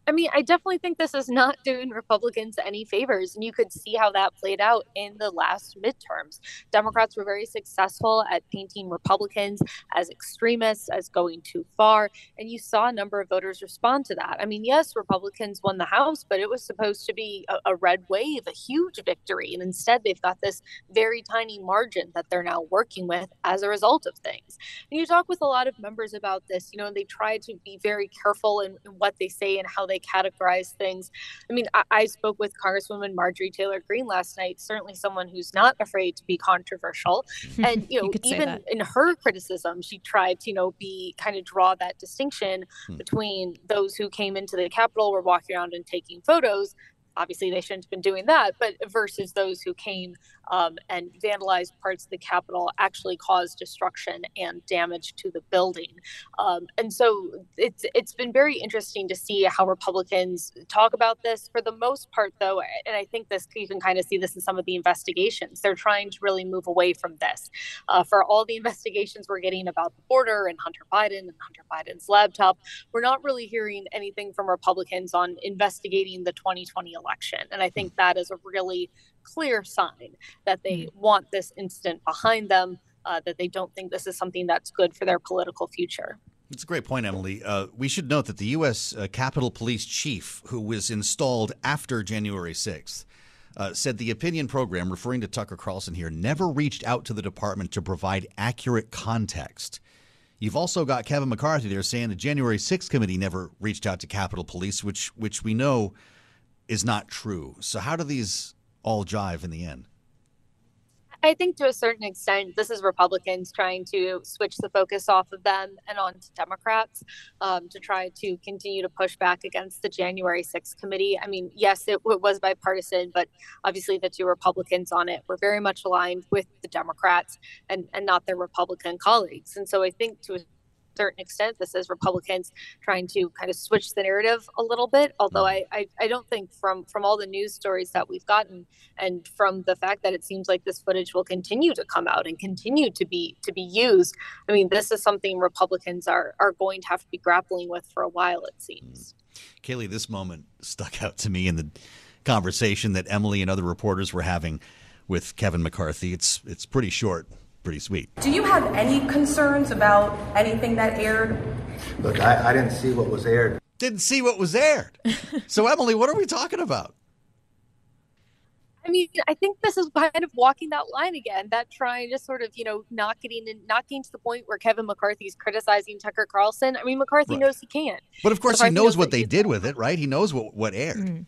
I mean, I definitely think this is not doing Republicans any favors. And you could see how that played out in the last midterms. Democrats were very successful at painting Republicans as extremists, as going too far. And you saw a number of voters respond to that. I mean, yes, Republicans won the House, but it was supposed to be a, a red wave, a huge victory. And instead, they've got this very tiny margin that they're now working with as a result of things. And you talk with a lot of members about this, you know, and they try to be very careful in, in what they say and how they they categorize things. I mean, I, I spoke with Congresswoman Marjorie Taylor Greene last night, certainly someone who's not afraid to be controversial. And, you know, you even in her criticism, she tried to, you know, be kind of draw that distinction hmm. between those who came into the Capitol, were walking around and taking photos obviously they shouldn't have been doing that, but versus those who came um, and vandalized parts of the Capitol, actually caused destruction and damage to the building. Um, and so it's it's been very interesting to see how Republicans talk about this. For the most part, though, and I think this you can kind of see this in some of the investigations. They're trying to really move away from this. Uh, for all the investigations we're getting about the border and Hunter Biden and Hunter Biden's laptop, we're not really hearing anything from Republicans on investigating the 2020 election. And I think that is a really clear sign that they mm. want this incident behind them, uh, that they don't think this is something that's good for their political future. It's a great point, Emily. Uh, we should note that the U.S. Uh, Capitol Police Chief, who was installed after January 6th, uh, said the opinion program, referring to Tucker Carlson here, never reached out to the department to provide accurate context. You've also got Kevin McCarthy there saying the January 6th committee never reached out to Capitol Police, which which we know is not true. So how do these all jive in the end? I think to a certain extent, this is Republicans trying to switch the focus off of them and onto Democrats um, to try to continue to push back against the January 6th committee. I mean, yes, it, it, was bipartisan, but obviously the two Republicans on it were very much aligned with the Democrats and, and not their Republican colleagues. And so I think to a certain extent. This is Republicans trying to kind of switch the narrative a little bit. Although mm. I, I, I don't think from from all the news stories that we've gotten and from the fact that it seems like this footage will continue to come out and continue to be to be used. I mean, this is something Republicans are are going to have to be grappling with for a while. It seems. Kailey, this moment stuck out to me in the conversation that Emily and other reporters were having with Kevin McCarthy. It's it's pretty short pretty sweet. Do you have any concerns about anything that aired? Look, I, I didn't see what was aired. Didn't see what was aired. so, Emily, what are we talking about? I mean, I think this is kind of walking that line again, that trying to sort of, you know, not getting in, not getting to the point where Kevin McCarthy's criticizing Tucker Carlson. I mean, McCarthy right. knows he can't. But of course, McCarthy he knows, knows what they did with it, right? He knows what, what aired. Mm.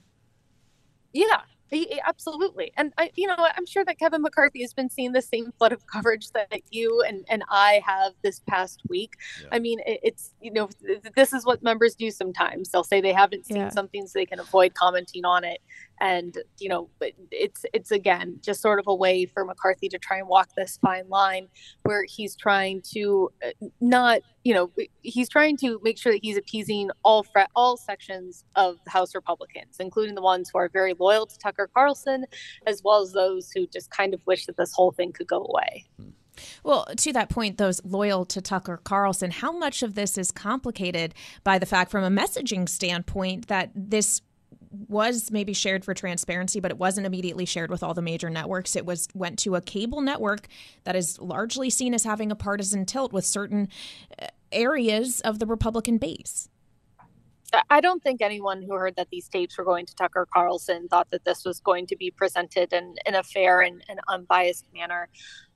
Yeah. He, absolutely. And I, you know, I'm sure that Kevin McCarthy has been seeing the same flood of coverage that you and, and I have this past week. Yeah. I mean, it, it's, you know, this is what members do sometimes. They'll say they haven't seen yeah. something so they can avoid commenting on it and you know it's it's again just sort of a way for mccarthy to try and walk this fine line where he's trying to uh, not you know he's trying to make sure that he's appeasing all fre- all sections of the house republicans including the ones who are very loyal to tucker carlson as well as those who just kind of wish that this whole thing could go away hmm. well, to that point, those loyal to Tucker Carlson, how much of this is complicated by the fact, from a messaging standpoint, that this was maybe shared for transparency, but it wasn't immediately shared with all the major networks. It was went to a cable network that is largely seen as having a partisan tilt with certain areas of the Republican base. I don't think anyone who heard that these tapes were going to Tucker Carlson thought that this was going to be presented in, in a fair and, and unbiased manner.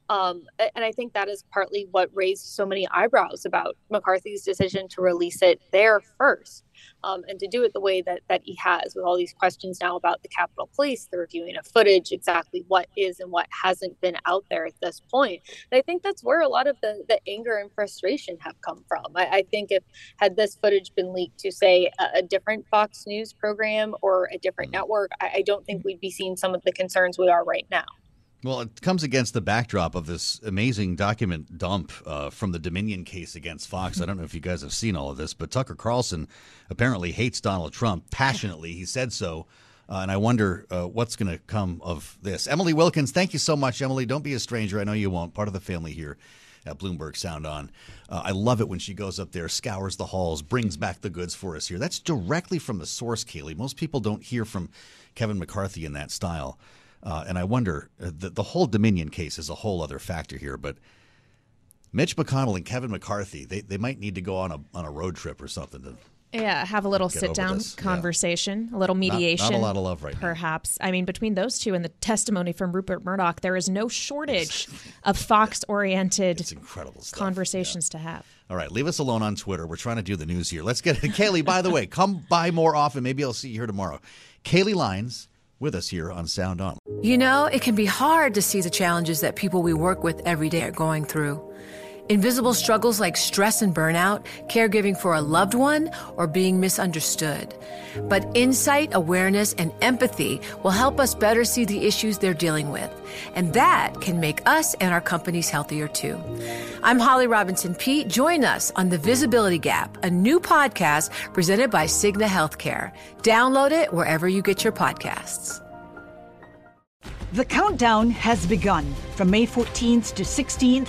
Um, and I think that is partly what raised so many eyebrows about McCarthy's decision to release it there first um, and to do it the way that, that he has with all these questions now about the Capitol Police, the reviewing of footage, exactly what is and what hasn't been out there at this point. And I think that's where a lot of the, the anger and frustration have come from. I, I think if had this footage been leaked to, say, a, a different Fox News program or a different mm-hmm. network, I, I don't think we'd be seeing some of the concerns we are right now. Well, it comes against the backdrop of this amazing document dump uh, from the Dominion case against Fox. I don't know if you guys have seen all of this, but Tucker Carlson apparently hates Donald Trump passionately. He said so. Uh, and I wonder uh, what's going to come of this. Emily Wilkins, thank you so much, Emily. Don't be a stranger. I know you won't. Part of the family here at Bloomberg Sound On. Uh, I love it when she goes up there, scours the halls, brings back the goods for us here. That's directly from the source, Kailey. Most people don't hear from Kevin McCarthy in that style. Uh, and I wonder, uh, the, the whole Dominion case is a whole other factor here, but Mitch McConnell and Kevin McCarthy, they, they might need to go on a, on a road trip or something to yeah, have a little sit down conversation, yeah. a little mediation. Not, not, a lot of love right perhaps. Now. I mean, between those two and the testimony from Rupert Murdoch, there is no shortage of Fox oriented conversations yeah. to have. All right, leave us alone on Twitter. We're trying to do the news here. Let's get Kailey, by the way, come by more often. Maybe I'll see you here tomorrow. Kailey Leinz with us here on Sound On. You know, it can be hard to see the challenges that people we work with every day are going through. Invisible struggles like stress and burnout, caregiving for a loved one, or being misunderstood. But insight, awareness, and empathy will help us better see the issues they're dealing with. And that can make us and our companies healthier too. I'm Holly Robinson Peete. Join us on The Visibility Gap, a new podcast presented by Cigna Healthcare. Download it wherever you get your podcasts. The countdown has begun. From May 14th to 16th,